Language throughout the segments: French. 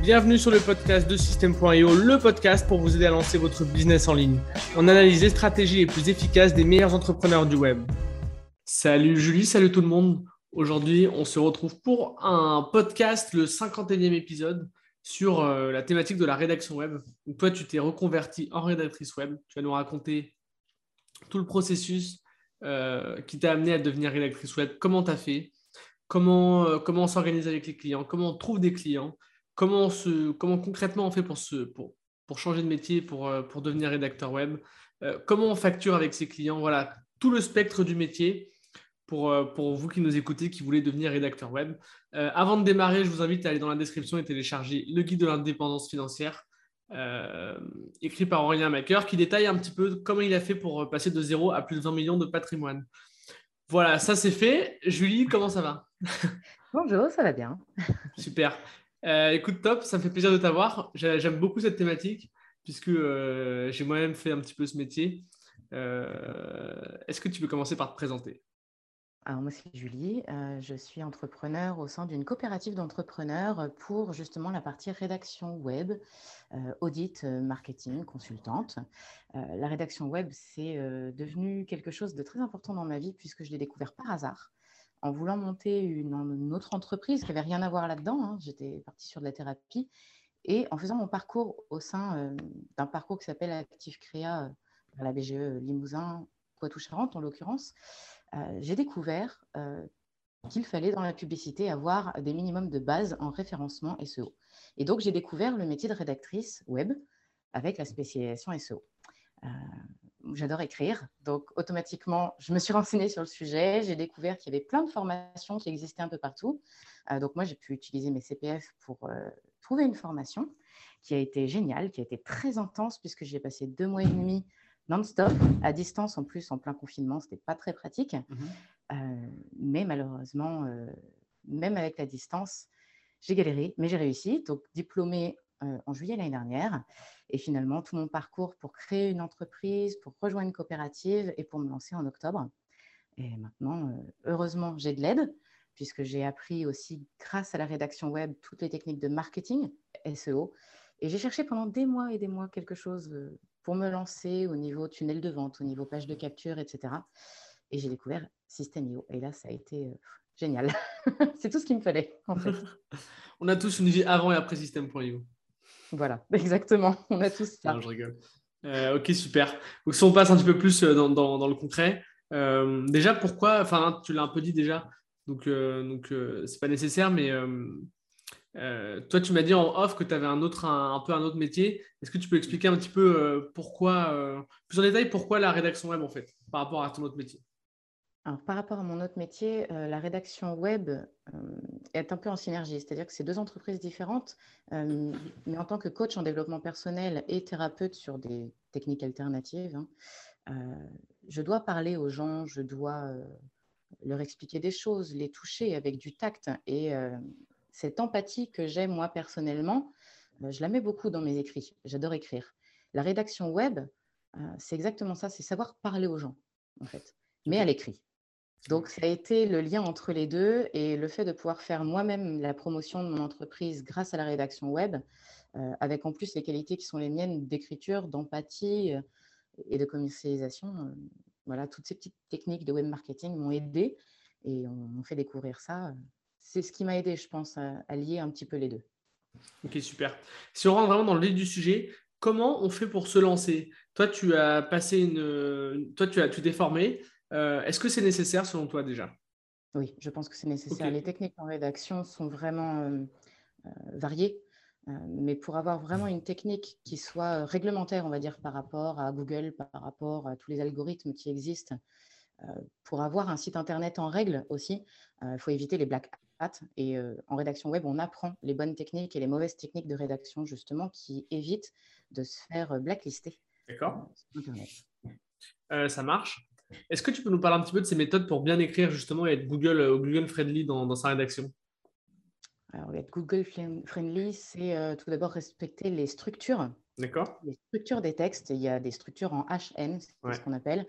Bienvenue sur le podcast de System.io, le podcast pour vous aider à lancer votre business en ligne. On analyse les stratégies les plus efficaces des meilleurs entrepreneurs du web. Salut Julie, salut tout le monde. Aujourd'hui, on se retrouve pour un podcast, le 51e épisode, sur euh, la thématique de la rédaction web. toi, tu t'es reconverti en rédactrice web. Tu vas nous raconter tout le processus euh, qui t'a amené à devenir rédactrice web, comment tu as fait, comment, euh, comment on s'organise avec les clients, comment on trouve des clients, comment, se, comment concrètement on fait pour, se, pour, pour changer de métier, pour, euh, pour devenir rédacteur web, euh, comment on facture avec ses clients, voilà, tout le spectre du métier pour, pour vous qui nous écoutez, qui voulez devenir rédacteur web. avant de démarrer, je vous invite à aller dans la description et télécharger le guide de l'indépendance financière. écrit par Aurélien Maker, qui détaille un petit peu comment il a fait pour passer de zéro à plus de 20 millions de patrimoine. Voilà, ça c'est fait. Julie, comment ça va? Bonjour, ça va bien. Super. Euh, écoute, top, ça me fait plaisir de t'avoir. J'aime beaucoup cette thématique puisque euh, j'ai moi-même fait un petit peu ce métier. Euh, est-ce que tu peux commencer par te présenter? Alors moi, c'est Julie. je suis entrepreneur au sein d'une coopérative d'entrepreneurs pour justement la partie rédaction web, audit, marketing, consultante. la rédaction web, c'est devenu quelque chose de très important dans ma vie puisque je l'ai découvert par hasard en voulant monter une, autre entreprise qui n'avait rien à voir là-dedans. Hein. J'étais partie sur de la thérapie. Et en faisant mon parcours au sein d'un parcours qui s'appelle Active Créa à la BGE Limousin, Poitou-Charentes en l'occurrence, j'ai découvert qu'il fallait dans la publicité avoir des minimums de base en référencement SEO. Et donc, j'ai découvert le métier de rédactrice web avec la spécialisation SEO. J'adore écrire, donc automatiquement, je me suis renseignée sur le sujet. J'ai découvert qu'il y avait plein de formations qui existaient un peu partout. donc moi, j'ai pu utiliser mes CPF pour trouver une formation qui a été géniale, qui a été très intense puisque j'ai passé deux mois et demi non-stop, à distance en plus, en plein confinement, ce n'était pas très pratique. Mmh mais malheureusement, même avec la distance, j'ai galéré, mais j'ai réussi. Donc, diplômée en juillet l'année dernière. Et finalement, tout mon parcours pour créer une entreprise, pour rejoindre une coopérative et pour me lancer en octobre. Et maintenant, heureusement, j'ai de l'aide, puisque j'ai appris aussi, grâce à la rédaction web, toutes les techniques de marketing, SEO. Et j'ai cherché pendant des mois et des mois quelque chose pour me lancer au niveau tunnel de vente, au niveau page de capture, etc. Et j'ai découvert System.io. Et là, ça a été génial. C'est tout ce qu'il me fallait, en fait. On a tous une vie avant et après System.io. Voilà, exactement. On a tous ça. Non, je rigole. Euh, ok, super. Donc, si on passe un petit peu plus euh, dans, le concret, euh, déjà, pourquoi, enfin, tu l'as un peu dit déjà, donc, donc c'est pas nécessaire, mais toi, tu m'as dit en off que tu avais un, autre, un, peu un autre métier. Est-ce que tu peux expliquer un petit peu pourquoi, plus en détail, pourquoi la rédaction web, en fait, par rapport à ton autre métier? Par rapport à mon autre métier, euh, la rédaction web euh, est un peu en synergie, c'est-à-dire que c'est deux entreprises différentes, euh, mais en tant que coach en développement personnel et thérapeute sur des techniques alternatives, hein, je dois parler aux gens, je dois leur expliquer des choses, les toucher avec du tact. Et cette empathie que j'ai moi personnellement, je la mets beaucoup dans mes écrits. J'adore écrire. La rédaction web, c'est exactement ça, c'est savoir parler aux gens, en fait, mais à l'écrit. Donc, ça a été le lien entre les deux et le fait de pouvoir faire moi-même la promotion de mon entreprise grâce à la rédaction web, euh, avec en plus les qualités qui sont les miennes d'écriture, d'empathie euh, et de commercialisation. Euh, voilà, toutes ces petites techniques de web marketing m'ont aidé et on, fait découvrir ça. C'est ce qui m'a aidé, je pense, à, lier un petit peu les deux. Ok, super. Si on rentre vraiment dans le vif du sujet, comment on fait pour se lancer? Toi, tu as passé une. Toi, tu as, tu t'es. Euh, est-ce que c'est nécessaire selon toi déjà? Oui, je pense que c'est nécessaire. Les techniques en rédaction sont vraiment euh, euh, variées. mais pour avoir vraiment une technique qui soit réglementaire, on va dire, par rapport à Google, par rapport à tous les algorithmes qui existent, pour avoir un site Internet en règle aussi, il faut éviter les black hats. Et en rédaction web, on apprend les bonnes techniques et les mauvaises techniques de rédaction, justement, qui évitent de se faire blacklister. D'accord. ça marche. Est-ce que tu peux nous parler un petit peu de ces méthodes pour bien écrire justement et être Google, euh, Google friendly dans, sa rédaction? Alors, être Google friendly, c'est euh, tout d'abord respecter les structures. D'accord. Les structures des textes. Il y a des structures en HM, c'est ce qu'on appelle.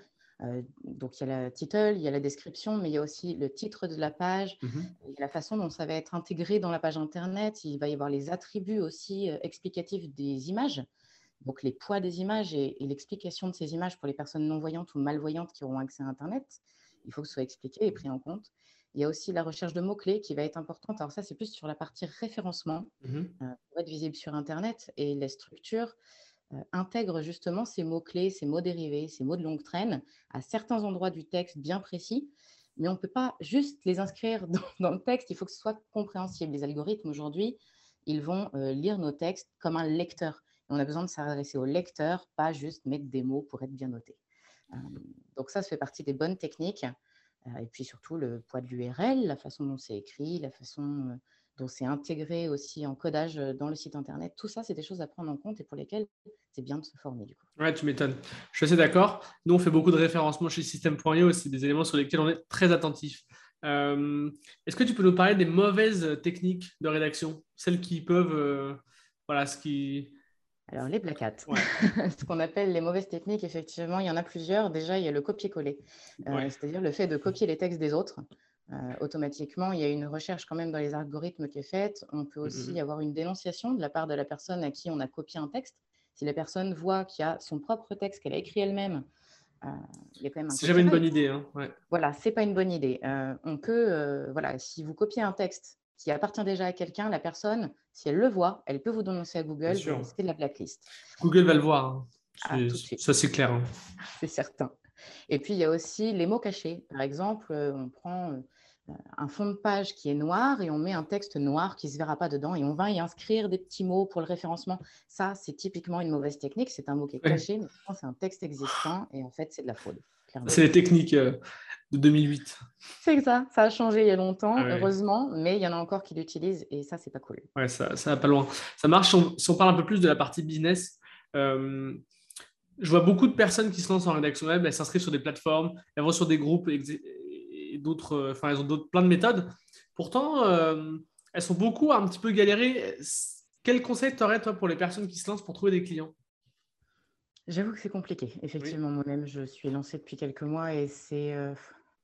donc, il y a le title, il y a la description, mais il y a aussi le titre de la page, il y a la façon dont ça va être intégré dans la page Internet, il va y avoir les attributs aussi explicatifs des images, donc les poids des images et, l'explication de ces images pour les personnes non-voyantes ou malvoyantes qui auront accès à Internet. Il faut que ce soit expliqué et pris en compte. Il y a aussi la recherche de mots-clés qui va être importante. Alors ça, c'est plus sur la partie référencement Mmh pour être visible sur Internet et les structures intègrent justement ces mots-clés, ces mots dérivés, ces mots de longue traîne à certains endroits du texte bien précis. Mais on ne peut pas juste les inscrire dans, le texte, il faut que ce soit compréhensible. Les algorithmes aujourd'hui, ils vont lire nos textes comme un lecteur. On a besoin de s'adresser au lecteur, pas juste mettre des mots pour être bien noté. donc ça, ça fait partie des bonnes techniques. et puis surtout le poids de l'URL, la façon dont c'est écrit, la façon donc, c'est intégré aussi en codage dans le site internet. Tout ça, c'est des choses à prendre en compte et pour lesquelles c'est bien de se former. Du coup. Ouais, tu m'étonnes. Je suis assez d'accord. Nous, on fait beaucoup de référencement chez System.io. C'est des éléments sur lesquels on est très attentif. Est-ce que tu peux nous parler des mauvaises techniques de rédaction Celles qui peuvent. voilà, ce qui. Alors, les black hats, ce qu'on appelle les mauvaises techniques, effectivement, il y en a plusieurs. Déjà, il y a le copier-coller, c'est-à-dire le fait de copier les textes des autres. Euh, automatiquement, il y a une recherche quand même dans les algorithmes qui est faite. On peut aussi mmh. avoir une dénonciation de la part de la personne à qui on a copié un texte. Si la personne voit qu'il y a son propre texte qu'elle a écrit elle-même, euh, il y a quand même un. C'est jamais une bonne idée. Hein. Ouais. Voilà, c'est pas une bonne idée. Euh, on peut, voilà, si vous copiez un texte qui appartient déjà à quelqu'un, la personne, si elle le voit, elle peut vous dénoncer à Google. C'est de la blacklist. Google va le voir. Hein. Ah, ça, c'est clair. Hein. C'est certain. Et puis, il y a aussi les mots cachés. Par exemple, on prend un fond de page qui est noir et on met un texte noir qui ne se verra pas dedans et on va y inscrire des petits mots pour le référencement. Ça, c'est typiquement une mauvaise technique. C'est un mot qui est caché, mais c'est un texte existant et en fait, c'est de la fraude. C'est les techniques euh, de 2008. C'est ça, ça a changé il y a longtemps, ah heureusement, mais il y en a encore qui l'utilisent et ça, c'est pas cool. Ouais, ça, ça va pas loin. Ça marche si on, parle un peu plus de la partie business. Euh, je vois beaucoup de personnes qui se lancent en rédaction web, elles s'inscrivent sur des plateformes, elles vont sur des groupes d'autres, euh, enfin, elles ont d'autres, plein de méthodes. Pourtant, euh, elles sont beaucoup à un petit peu galérer. Quel conseil tu aurais, toi, pour les personnes qui se lancent pour trouver des clients? J'avoue que c'est compliqué. Effectivement, moi-même, je suis lancée depuis quelques mois et c'est euh,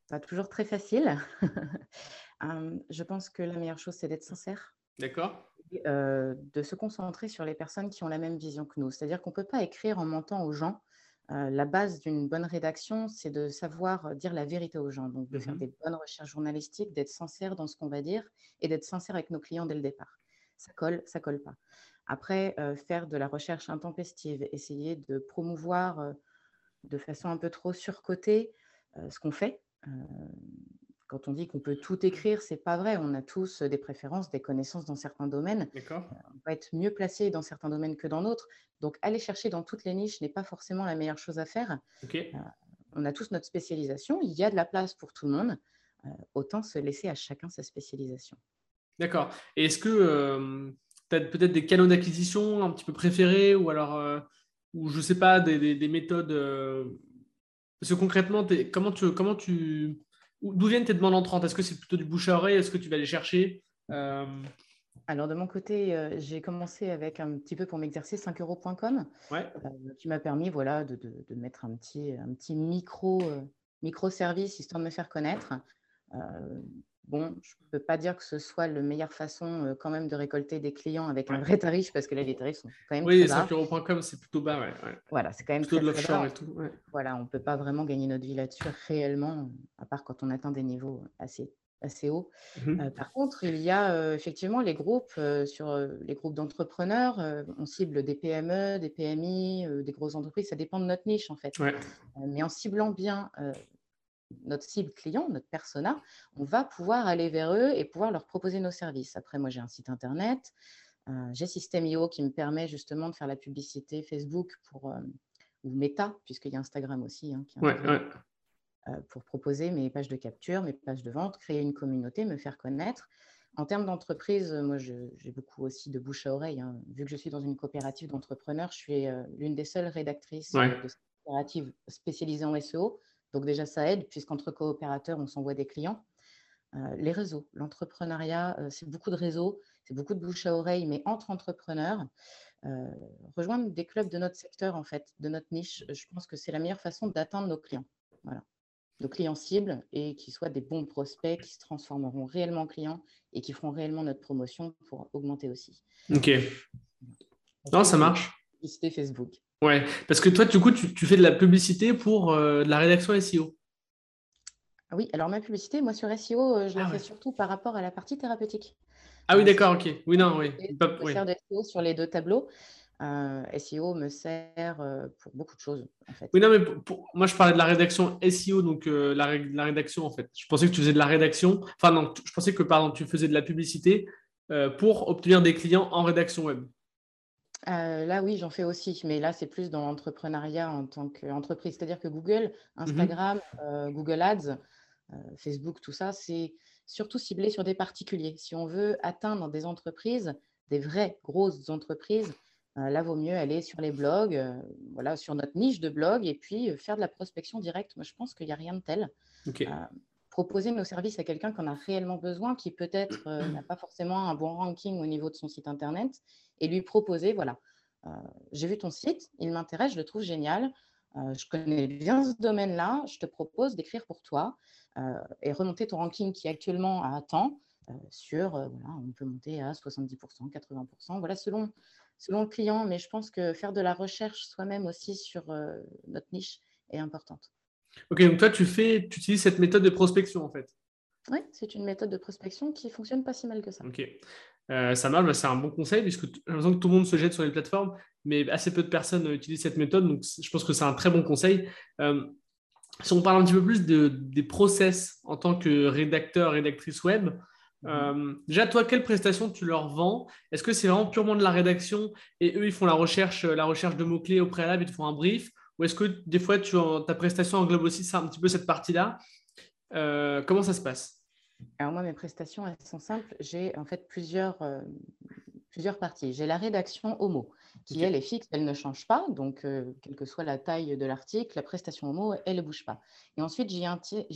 pas toujours très facile. je pense que la meilleure chose, c'est d'être sincère. D'accord. de se concentrer sur les personnes qui ont la même vision que nous. C'est-à-dire qu'on ne peut pas écrire en mentant aux gens la base d'une bonne rédaction, c'est de savoir dire la vérité aux gens, donc de faire mmh des bonnes recherches journalistiques, d'être sincère dans ce qu'on va dire et d'être sincère avec nos clients dès le départ. Ça colle, ça colle pas. Après, faire de la recherche intempestive, essayer de promouvoir de façon un peu trop surcotée ce qu'on fait, quand on dit qu'on peut tout écrire, c'est pas vrai. On a tous des préférences, des connaissances dans certains domaines. On va être mieux placé dans certains domaines que dans d'autres. Donc, aller chercher dans toutes les niches n'est pas forcément la meilleure chose à faire. On a tous notre spécialisation. Il y a de la place pour tout le monde. Autant se laisser à chacun sa spécialisation. D'accord. Et est-ce que peut-être des canaux d'acquisition un petit peu préférés ou alors, ou je ne sais pas, des, des méthodes Parce que concrètement, comment tu, comment tu D'où viennent tes demandes entrantes? Est-ce que c'est plutôt du bouche à oreille? Est-ce que tu vas les chercher? Euh, Alors, de mon côté, euh, j'ai commencé avec un petit peu pour m'exercer 5euros.com, euh, qui m'a permis voilà, de, mettre un petit, un petit micro, micro-service histoire de me faire connaître. Bon, je ne peux pas dire que ce soit la meilleure façon quand même de récolter des clients avec un vrai tarif, parce que là, les tarifs sont quand même oui, très bas. Oui, c'est plutôt bas. Ouais, Voilà, c'est quand même plutôt de l'offshore et tout. Voilà, on ne peut pas vraiment gagner notre vie là-dessus réellement, à part quand on atteint des niveaux assez, assez hauts. Mmh par contre, il y a effectivement les groupes, sur les groupes d'entrepreneurs. on cible des PME, des PMI, des grosses entreprises. Ça dépend de notre niche, en fait. mais en ciblant bien notre cible client, notre persona, on va pouvoir aller vers eux et pouvoir leur proposer nos services. Après, moi, j'ai un site internet, euh, j'ai System.io qui me permet justement de faire la publicité Facebook pour, euh, ou Meta, puisqu'il y a Instagram aussi, hein, euh, pour proposer mes pages de capture, mes pages de vente, créer une communauté, me faire connaître. En termes d'entreprise, moi, j'ai beaucoup aussi de bouche à oreille. Hein. Vu que je suis dans une coopérative d'entrepreneurs, je suis l'une des seules rédactrices de cette coopérative spécialisée en SEO. Donc déjà, ça aide, puisqu'entre coopérateurs, on s'envoie des clients. Euh, les réseaux, l'entrepreneuriat, euh, c'est beaucoup de réseaux, c'est beaucoup de bouche à oreille, mais entre entrepreneurs, euh, rejoindre des clubs de notre secteur, en fait, de notre niche, je pense que c'est la meilleure façon d'atteindre nos clients. Voilà. De clients cibles et qui soient des bons prospects qui se transformeront réellement en clients et qui feront réellement notre promotion pour augmenter aussi. Ok. Non, ça marche. Publicité Facebook. Ouais, parce que toi, du coup, tu, fais de la publicité pour euh, de la rédaction SEO. Oui, alors ma publicité, moi sur SEO, euh, je la ah fais surtout par rapport à la partie thérapeutique. Ah oui, d'accord, ok. Oui, non, oui. Je sers de SEO sur les deux tableaux. Euh, SEO me sert pour beaucoup de choses. En fait. Oui, non, mais moi, je parlais de la rédaction SEO, donc euh, la, rédaction, en fait. Je pensais que tu faisais de la rédaction. Enfin, non, je pensais que, pardon, tu faisais de la publicité pour obtenir des clients en rédaction web. Là, oui, j'en fais aussi, mais là, c'est plus dans l'entrepreneuriat en tant qu'entreprise. C'est-à-dire que Google, mmh Instagram, Google Ads, Facebook, tout ça, c'est surtout ciblé sur des particuliers. Si on veut atteindre des entreprises, des vraies grosses entreprises, euh, là, vaut mieux aller sur les blogs, euh, voilà, sur notre niche de blog et puis euh, faire de la prospection directe. Moi, je pense qu'il n'y a rien de tel. proposer nos services à quelqu'un qui en a réellement besoin, qui peut-être n'a pas forcément un bon ranking au niveau de son site internet, et lui proposer, voilà, j'ai vu ton site, il m'intéresse, je le trouve génial, je connais bien ce domaine-là, je te propose d'écrire pour toi et remonter ton ranking qui est actuellement à temps sur, voilà, on peut monter à 70%, 80%, voilà, selon selon le client, mais je pense que faire de la recherche soi-même aussi sur euh, notre niche est importante. Ok, donc toi, tu, fais, tu utilises cette méthode de prospection en fait Oui, c'est une méthode de prospection qui fonctionne pas si mal que ça. Ok. Euh, ça marche, bah, c'est un bon conseil puisque j'ai l'impression que tout le monde se jette sur les plateformes, mais assez peu de personnes utilisent cette méthode, donc je pense que c'est un très bon conseil. Euh, si on parle un petit peu plus de, des process en tant que rédacteur, rédactrice web, Mhm. Euh, déjà, toi, quelle prestation tu leur vends? Est-ce que c'est vraiment purement de la rédaction et eux, ils font la recherche, euh, la recherche de mots-clés au préalable, ils te font un brief? Ou est-ce que des fois, tu, ta prestation englobe aussi ça, un petit peu cette partie-là? Euh, Comment ça se passe? Alors moi, mes prestations, elles sont simples. J'ai en fait plusieurs, plusieurs parties. J'ai la rédaction homo, qui elle est fixe, elle ne change pas. Donc, quelle que soit la taille de l'article, la prestation homo, elle ne bouge pas. Et ensuite, j'y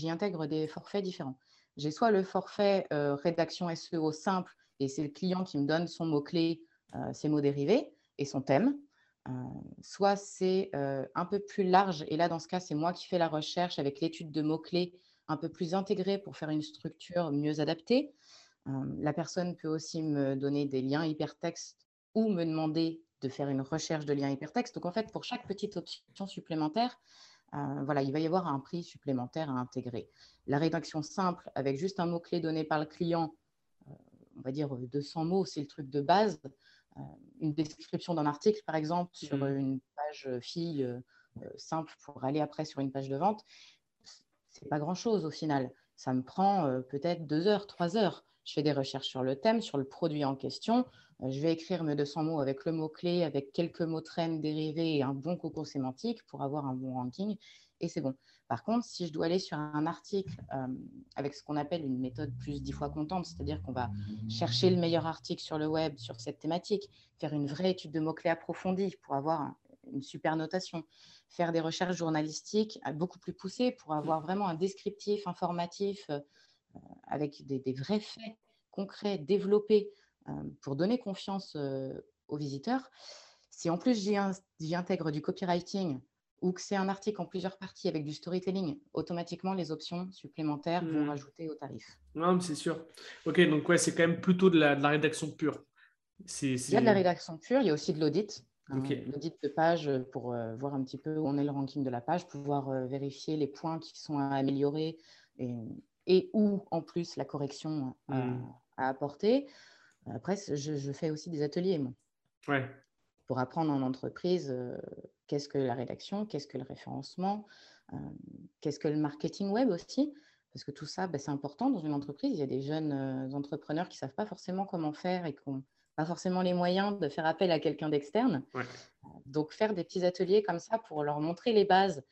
intègre des forfaits différents. J'ai soit le forfait euh, rédaction SEO simple, et c'est le client qui me donne son mot-clé, euh, ses mots dérivés et son thème. Euh, soit c'est un peu plus large, et là, dans ce cas, c'est moi qui fais la recherche avec l'étude de mots-clés un peu plus intégrée pour faire une structure mieux adaptée. la personne peut aussi me donner des liens hypertextes ou me demander de faire une recherche de liens hypertextes. Donc, en fait, pour chaque petite option supplémentaire, euh, voilà, il va y avoir un prix supplémentaire à intégrer. La rédaction simple, avec juste un mot-clé donné par le client, euh, on va dire 200 mots, c'est le truc de base. Euh, une description d'un article, par exemple, sur mmh. une page fille simple pour aller après sur une page de vente, c'est pas grand-chose au final. Ça me prend peut-être deux heures, trois heures. Je fais des recherches sur le thème, sur le produit en question. Euh, je vais écrire mes 200 mots avec le mot-clé, avec quelques mots traînes dérivés et un bon concours sémantique pour avoir un bon ranking. Et c'est bon. Par contre, si je dois aller sur un article euh, avec ce qu'on appelle une méthode plus dix fois contente, c'est-à-dire qu'on va chercher le meilleur article sur le web sur cette thématique, faire une vraie étude de mots-clés approfondie pour avoir une super notation, faire des recherches journalistiques euh, beaucoup plus poussées pour avoir vraiment un descriptif informatif avec des, des, vrais faits concrets développés euh, pour donner confiance euh, aux visiteurs. Si en plus j'y intègre du copywriting ou que c'est un article en plusieurs parties avec du storytelling, automatiquement les options supplémentaires vont mmh. rajouter au tarif. Non, c'est sûr. Ok, donc ouais, c'est quand même plutôt de la, rédaction pure. Il y a de la rédaction pure, il y a aussi de l'audit. Hein, l'audit de page pour euh, voir un petit peu où on est le ranking de la page, pouvoir vérifier les points qui sont à améliorer et, et où en plus la correction à, mmh. à apporter. Après, je, fais aussi des ateliers, moi. Pour apprendre en entreprise euh, qu'est-ce que la rédaction, qu'est-ce que le référencement, euh, qu'est-ce que le marketing web aussi. Parce que tout ça, bah, c'est important dans une entreprise. Il y a des jeunes euh, entrepreneurs qui ne savent pas forcément comment faire et qui n'ont pas forcément les moyens de faire appel à quelqu'un d'externe. Donc, faire des petits ateliers comme ça pour leur montrer les bases,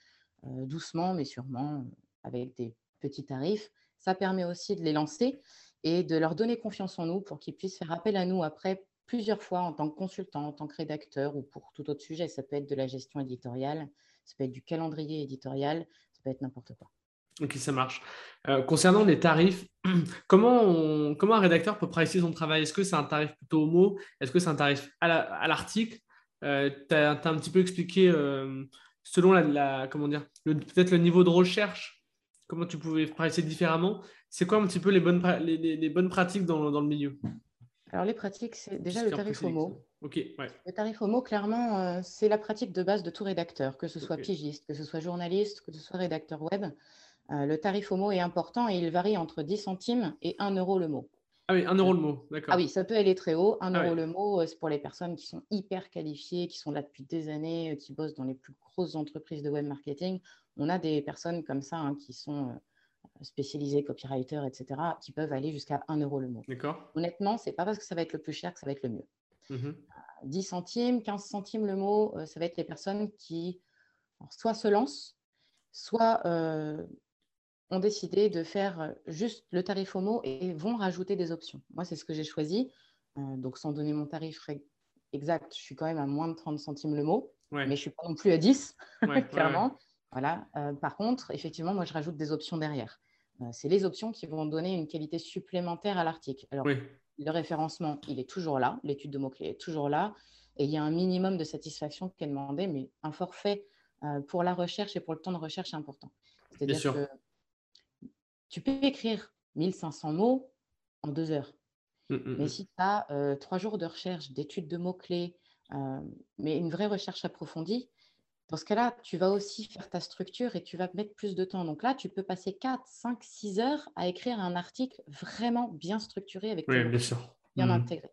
doucement mais sûrement, avec des petits tarifs, ça permet aussi de les lancer et de leur donner confiance en nous pour qu'ils puissent faire appel à nous après plusieurs fois en tant que consultant, en tant que rédacteur ou pour tout autre sujet. Ça peut être de la gestion éditoriale, ça peut être du calendrier éditorial, ça peut être n'importe quoi. Ok, ça marche. Euh, concernant les tarifs, comment, comment un rédacteur peut pricer son travail? Est-ce que c'est un tarif plutôt au mot Est-ce que c'est un tarif à l'article? Euh, Tu as, un petit peu expliqué euh, selon la, comment dire, peut-être le niveau de recherche, comment tu pouvais pricer différemment. C'est quoi un petit peu les bonnes, les, bonnes pratiques dans, dans, le milieu? Alors les pratiques, c'est déjà le tarif homo. Ok, ouais. Le tarif homo, clairement, euh, c'est la pratique de base de tout rédacteur, que ce soit pigiste, que ce soit journaliste, que ce soit rédacteur web. Euh, le tarif homo est important et il varie entre 10 centimes et 1 euro le mot. Ah oui, 1 euro le mot, d'accord. Ah oui, ça peut aller très haut. 1 ah euro le mot, euh, c'est pour les personnes qui sont hyper qualifiées, qui sont là depuis des années, qui bossent dans les plus grosses entreprises de web marketing. On a des personnes comme ça hein, qui sont spécialisés, copywriters, etc., qui peuvent aller jusqu'à 1 euro le mot. D'accord. Honnêtement, c'est pas parce que ça va être le plus cher que ça va être le mieux. 10 mmh centimes, 15 centimes le mot, euh, ça va être les personnes qui soit se lancent, soit euh, ont décidé de faire juste le tarif au mot et vont rajouter des options. Moi, c'est ce que j'ai choisi. Euh, donc, sans donner mon tarif exact, je suis quand même à moins de 30 centimes le mot, mais je ne suis pas non plus à 10, clairement. Voilà. par contre, effectivement, moi, je rajoute des options derrière. c'est les options qui vont donner une qualité supplémentaire à l'article. Alors, le référencement, il est toujours là, l'étude de mots-clés est toujours là, et il y a un minimum de satisfaction qui est demandé, mais un forfait euh, pour la recherche et pour le temps de recherche est important. C'est-à-dire que tu peux écrire 1500 mots en deux heures. Mmh, mmh, mais mmh. si tu as euh, trois jours de recherche, d'études de mots-clés, euh, mais une vraie recherche approfondie, dans ce cas-là, tu vas aussi faire ta structure et tu vas mettre plus de temps. Donc là, tu peux passer 4, 5, 6 heures à écrire un article vraiment bien structuré avec oui, bien, sûr. bien mmh. intégré.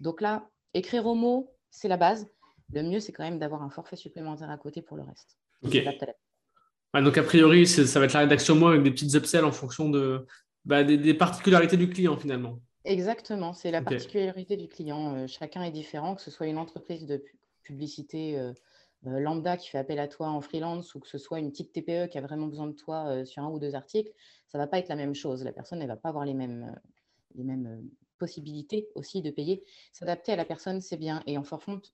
Donc là, écrire au mot, c'est la base. Le mieux, c'est quand même d'avoir un forfait supplémentaire à côté pour le reste. Ok. donc a priori, ça va être la rédaction mot avec des petites upsells en fonction de, bah, des, particularités du client finalement. Exactement, c'est la particularité du client. Euh, chacun est différent, que ce soit une entreprise de publicité. Euh, euh, lambda qui fait appel à toi en freelance ou que ce soit une petite TPE qui a vraiment besoin de toi sur un ou deux articles, ça ne va pas être la même chose. La personne ne va pas avoir les mêmes, les mêmes possibilités aussi de payer. S'adapter à la personne, c'est bien. Et en,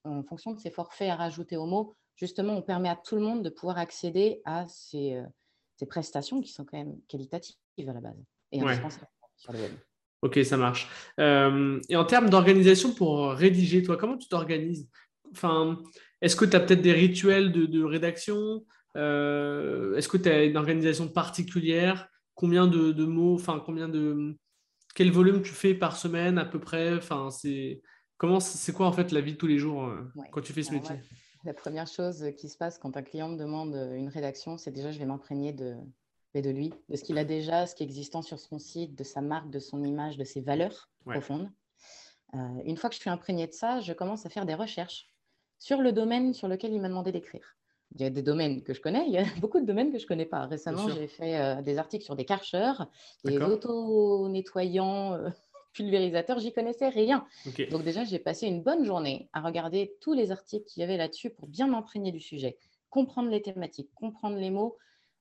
en, fonction de ces forfaits à rajouter au mot, justement, on permet à tout le monde de pouvoir accéder à ces, ces prestations qui sont quand même qualitatives à la base et sur le web. Ok, ça marche. et en termes d'organisation pour rédiger, toi, comment tu t'organises? Enfin, est-ce que tu as peut-être des rituels de, rédaction? Euh, Est-ce que tu as une organisation particulière? Combien de, mots Enfin, combien de quel volume tu fais par semaine à peu près? Enfin, c'est comment c'est quoi en fait la vie de tous les jours euh, quand tu fais ce métier? La première chose qui se passe quand un client me demande une rédaction, c'est déjà je vais m'imprégner de de lui, de ce qu'il a déjà, ce qui est existant sur son site, de sa marque, de son image, de ses valeurs profondes. Euh, une fois que je suis imprégnée de ça, je commence à faire des recherches sur le domaine sur lequel il m'a demandé d'écrire. Il y a des domaines que je connais, il y a beaucoup de domaines que je ne connais pas. Récemment, j'ai fait euh, des articles sur des karcheurs, des auto-nettoyants, euh, pulvérisateurs, j'y connaissais rien. Donc déjà, j'ai passé une bonne journée à regarder tous les articles qu'il y avait là-dessus pour bien m'imprégner du sujet, comprendre les thématiques, comprendre les mots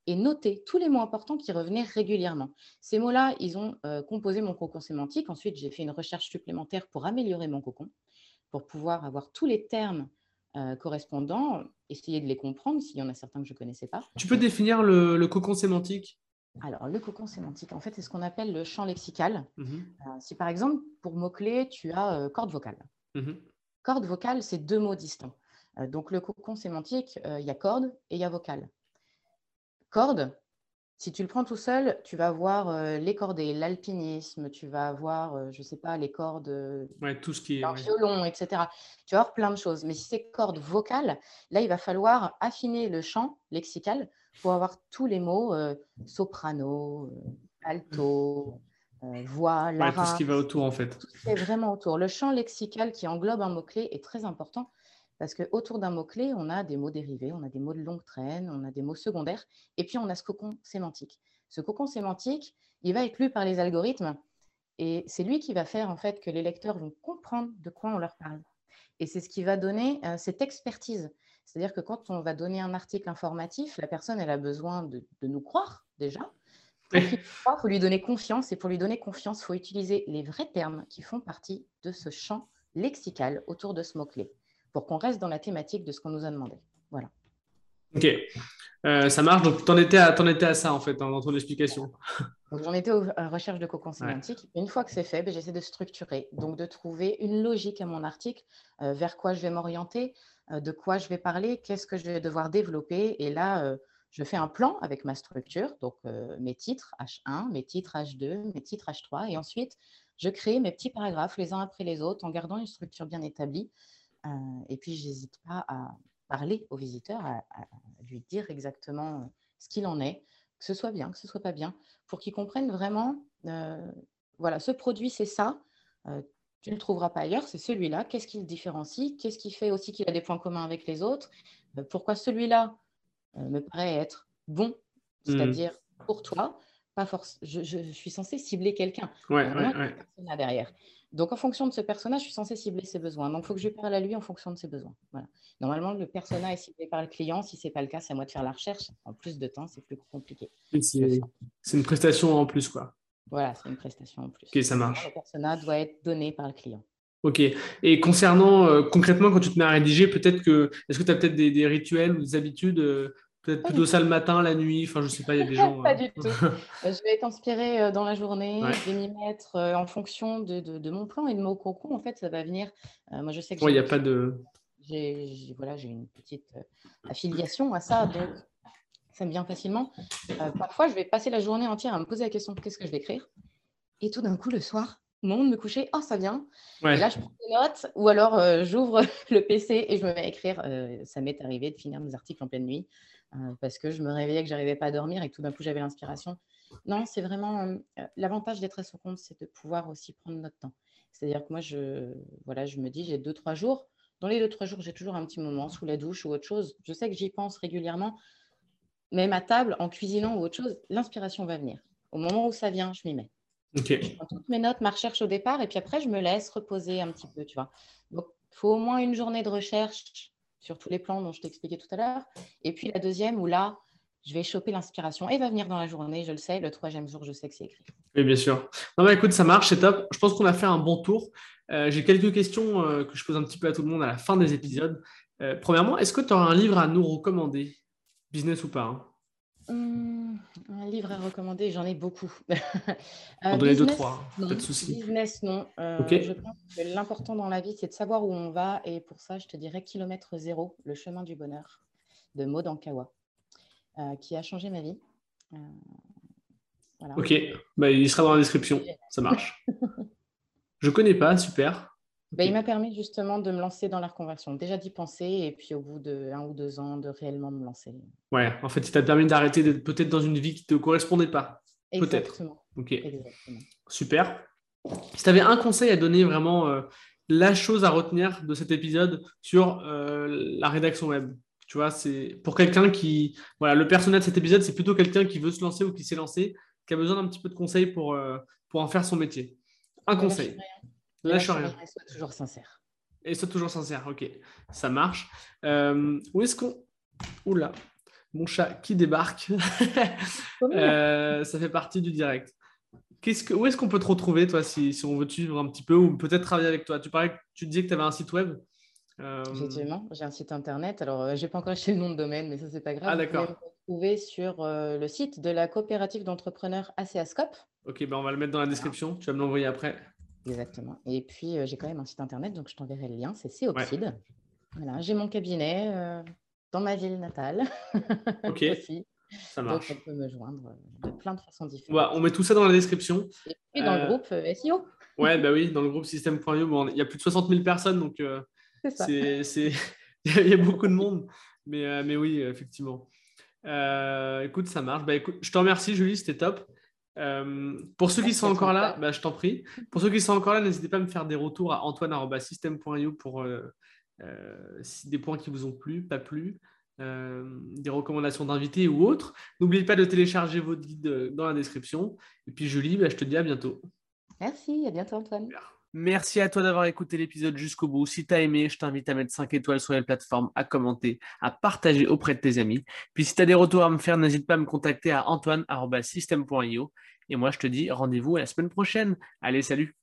et noter tous les mots importants qui revenaient régulièrement. Ces mots-là, ils ont euh, composé mon cocon sémantique. Ensuite, j'ai fait une recherche supplémentaire pour améliorer mon cocon, pour pouvoir avoir tous les termes euh, correspondants, essayer de les comprendre s'il y en a certains que je ne connaissais pas. Tu peux définir le, cocon sémantique? Alors, le cocon sémantique, en fait, c'est ce qu'on appelle le champ lexical. Mmh euh, si par exemple, pour mots-clés, tu as euh, corde vocale. Mmh corde vocale, c'est deux mots distincts. donc, le cocon sémantique, il y a corde et il y a vocale. Corde, si tu le prends tout seul, tu vas avoir euh, les cordées, l'alpinisme, tu vas avoir, euh, je ne sais pas, les cordes, euh, tout ce qui est, violon, etc. Tu vas avoir plein de choses. Mais si c'est corde vocale, là, il va falloir affiner le champ lexical pour avoir tous les mots soprano, alto, voix, larynx. tout ce qui va autour, en fait. Tout ce qui est vraiment autour. Le champ lexical qui englobe un mot-clé est très important parce qu'autour d'un mot-clé, on a des mots dérivés, on a des mots de longue traîne, on a des mots secondaires, et puis on a ce cocon sémantique. Ce cocon sémantique, il va être lu par les algorithmes, et c'est lui qui va faire en fait que les lecteurs vont comprendre de quoi on leur parle. Et c'est ce qui va donner euh, cette expertise. C'est-à-dire que quand on va donner un article informatif, la personne, elle a besoin de, nous croire déjà. Il faut lui donner confiance, et pour lui donner confiance, il faut utiliser les vrais termes qui font partie de ce champ lexical autour de ce mot-clé pour qu'on reste dans la thématique de ce qu'on nous a demandé. Voilà. Ok. Euh, ça marche. Donc, tu en, étais à, en étais à ça, en fait, dans ton explication. J'en étais aux recherches de cocon sémantique. Une fois que c'est fait, ben, j'essaie de structurer, donc de trouver une logique à mon article, euh, vers quoi je vais m'orienter, euh, de quoi je vais parler, qu'est-ce que je vais devoir développer. Et là, je fais un plan avec ma structure, donc mes titres H1, mes titres H2, mes titres H3. Et ensuite, je crée mes petits paragraphes les uns après les autres en gardant une structure bien établie. Et puis, je n'hésite pas à parler au visiteur, à, lui dire exactement euh, ce qu'il en est, que ce soit bien, que ce soit pas bien, pour qu'il comprenne vraiment, euh, voilà, ce produit, c'est ça, euh, tu ne le trouveras pas ailleurs, c'est celui-là, qu'est-ce qui le différencie, qu'est-ce qui fait aussi qu'il a des points communs avec les autres, pourquoi celui-là me paraît être bon, mmh. c'est-à-dire pour toi, pas force, je, suis censé cibler quelqu'un. Ouais, ouais, derrière. Donc, en fonction de ce personnage, je suis censé cibler ses besoins. Donc, il faut que je parle à lui en fonction de ses besoins. Voilà. Normalement, le personnage est ciblé par le client. Si ce n'est pas le cas, c'est à moi de faire la recherche. En plus de temps, c'est plus compliqué. C'est une prestation en plus, quoi. Voilà, c'est une prestation en plus. Ok, ça marche. Le personnage doit être donné par le client. Ok. Et concernant, euh, concrètement, quand tu te mets à rédiger, peut-être que, est-ce que tu as peut-être des, rituels ou des habitudes euh, Peut-être plutôt ça le matin, la nuit, enfin je sais pas, il y a des gens. pas euh, du tout. Euh, je vais être inspirée euh, dans la journée, je vais m'y mettre en fonction de, de, mon plan et de mon cocon. En fait, ça va venir. moi, je sais que. il n'y a pas de. J'ai voilà, une petite affiliation à ça, donc ça me vient facilement. parfois, je vais passer la journée entière à me poser la question qu'est-ce que je vais écrire? Et tout d'un coup, le soir, monde me coucher, oh ça vient. Et là, je prends des notes ou alors j'ouvre le PC et je me mets à écrire. ça m'est arrivé de finir mes articles en pleine nuit. Euh, parce que je me réveillais que j'arrivais pas à dormir et que tout d'un coup j'avais l'inspiration. Non, c'est vraiment euh, l'avantage d'être à son compte, c'est de pouvoir aussi prendre notre temps. C'est-à-dire que moi, je, voilà, je me dis, j'ai deux, trois jours. Dans les deux, trois jours, j'ai toujours un petit moment sous la douche ou autre chose. Je sais que j'y pense régulièrement. Même à table, en cuisinant ou autre chose, l'inspiration va venir. Au moment où ça vient, je m'y mets. Je prends toutes mes notes, ma recherche au départ, et puis après, je me laisse reposer un petit peu, tu vois. Donc, il faut au moins une journée de recherche sur tous les plans dont je t'expliquais tout à l'heure. Et puis la deuxième où là, je vais choper l'inspiration et va venir dans la journée, je le sais. Le troisième jour, je sais que c'est écrit. Oui, bien sûr. Non, mais écoute, ça marche, c'est top. Je pense qu'on a fait un bon tour. Euh, j'ai quelques questions euh, que je pose un petit peu à tout le monde à la fin des épisodes. Euh, premièrement, est-ce que tu auras un livre à nous recommander, business ou pas hein? Hum, un livre à recommander, j'en ai beaucoup. En donner deux, trois, pas de souci. Business, non. Euh, je pense que l'important dans la vie, c'est de savoir où on va. Et pour ça, je te dirais Kilomètre Zéro, le chemin du bonheur, de Maud Ankawa, euh, qui a changé ma vie. Euh, ok, bah, il sera dans la description. Ça marche. je connais pas, super. Ben, il m'a permis justement de me lancer dans la reconversion. Déjà d'y penser et puis au bout de un ou deux ans de réellement me lancer. Ouais, en fait, il t'a permis d'arrêter d'être peut-être dans une vie qui ne te correspondait pas. Peut-être. Ok. Exactement. Super. Si tu avais un conseil à donner vraiment, euh, la chose à retenir de cet épisode sur euh, la rédaction web, tu vois, c'est pour quelqu'un qui. Voilà, le personnel de cet épisode, c'est plutôt quelqu'un qui veut se lancer ou qui s'est lancé, qui a besoin d'un petit peu de conseils pour, euh, pour en faire son métier. Un conseil. Lâche rien. Et sois toujours sincère. Et sois toujours sincère, ok. Ça marche. Euh, où est-ce qu'on. Oula, mon chat qui débarque. euh, ça fait partie du direct. Qu'est-ce que, où est-ce qu'on peut te retrouver, toi, si, si, on veut te suivre un petit peu ou peut-être travailler avec toi? Tu, parlais, tu disais que tu avais un site web euh... Effectivement, j'ai un site internet. Alors, je n'ai pas encore acheté le nom de domaine, mais ça, c'est pas grave. Ah, d'accord. Vous pouvez me retrouver sur euh, le site de la coopérative d'entrepreneurs ACASCOP. Ok, ben on va le mettre dans la description. Tu vas me l'envoyer après. Exactement. Et puis, euh, j'ai quand même un site internet, donc je t'enverrai le lien. C'est Céoxide. Voilà, j'ai mon cabinet euh, dans ma ville natale. Ok. Ça marche. Donc, on peut me joindre de plein de façons différentes. on met tout ça dans la description. Et puis, dans le euh, groupe SEO. Ouais, bah oui, dans le groupe System.io, bon, il y a plus de 60 000 personnes, donc c'est il y a beaucoup de monde. Mais, mais oui, effectivement. écoute, ça marche. Bah, écoute, je te remercie, Julie, c'était top. Euh, pour ceux qui sont encore là, bah, je t'en prie. Pour ceux qui sont encore là, n'hésitez pas à me faire des retours à antoine.system.io pour euh, euh, des points qui vous ont plu, pas plu, des recommandations d'invités ou autres. N'oubliez pas de télécharger votre guide dans la description. Et puis Julie, bah, je te dis à bientôt. Merci, à bientôt Antoine. Merci à toi d'avoir écouté l'épisode jusqu'au bout. Si tu as aimé, je t'invite à mettre 5 étoiles sur les plateformes, à commenter, à partager auprès de tes amis. Puis si tu as des retours à me faire, n'hésite pas à me contacter à antoine.system.io. Et moi, je te dis rendez-vous à la semaine prochaine. Allez, salut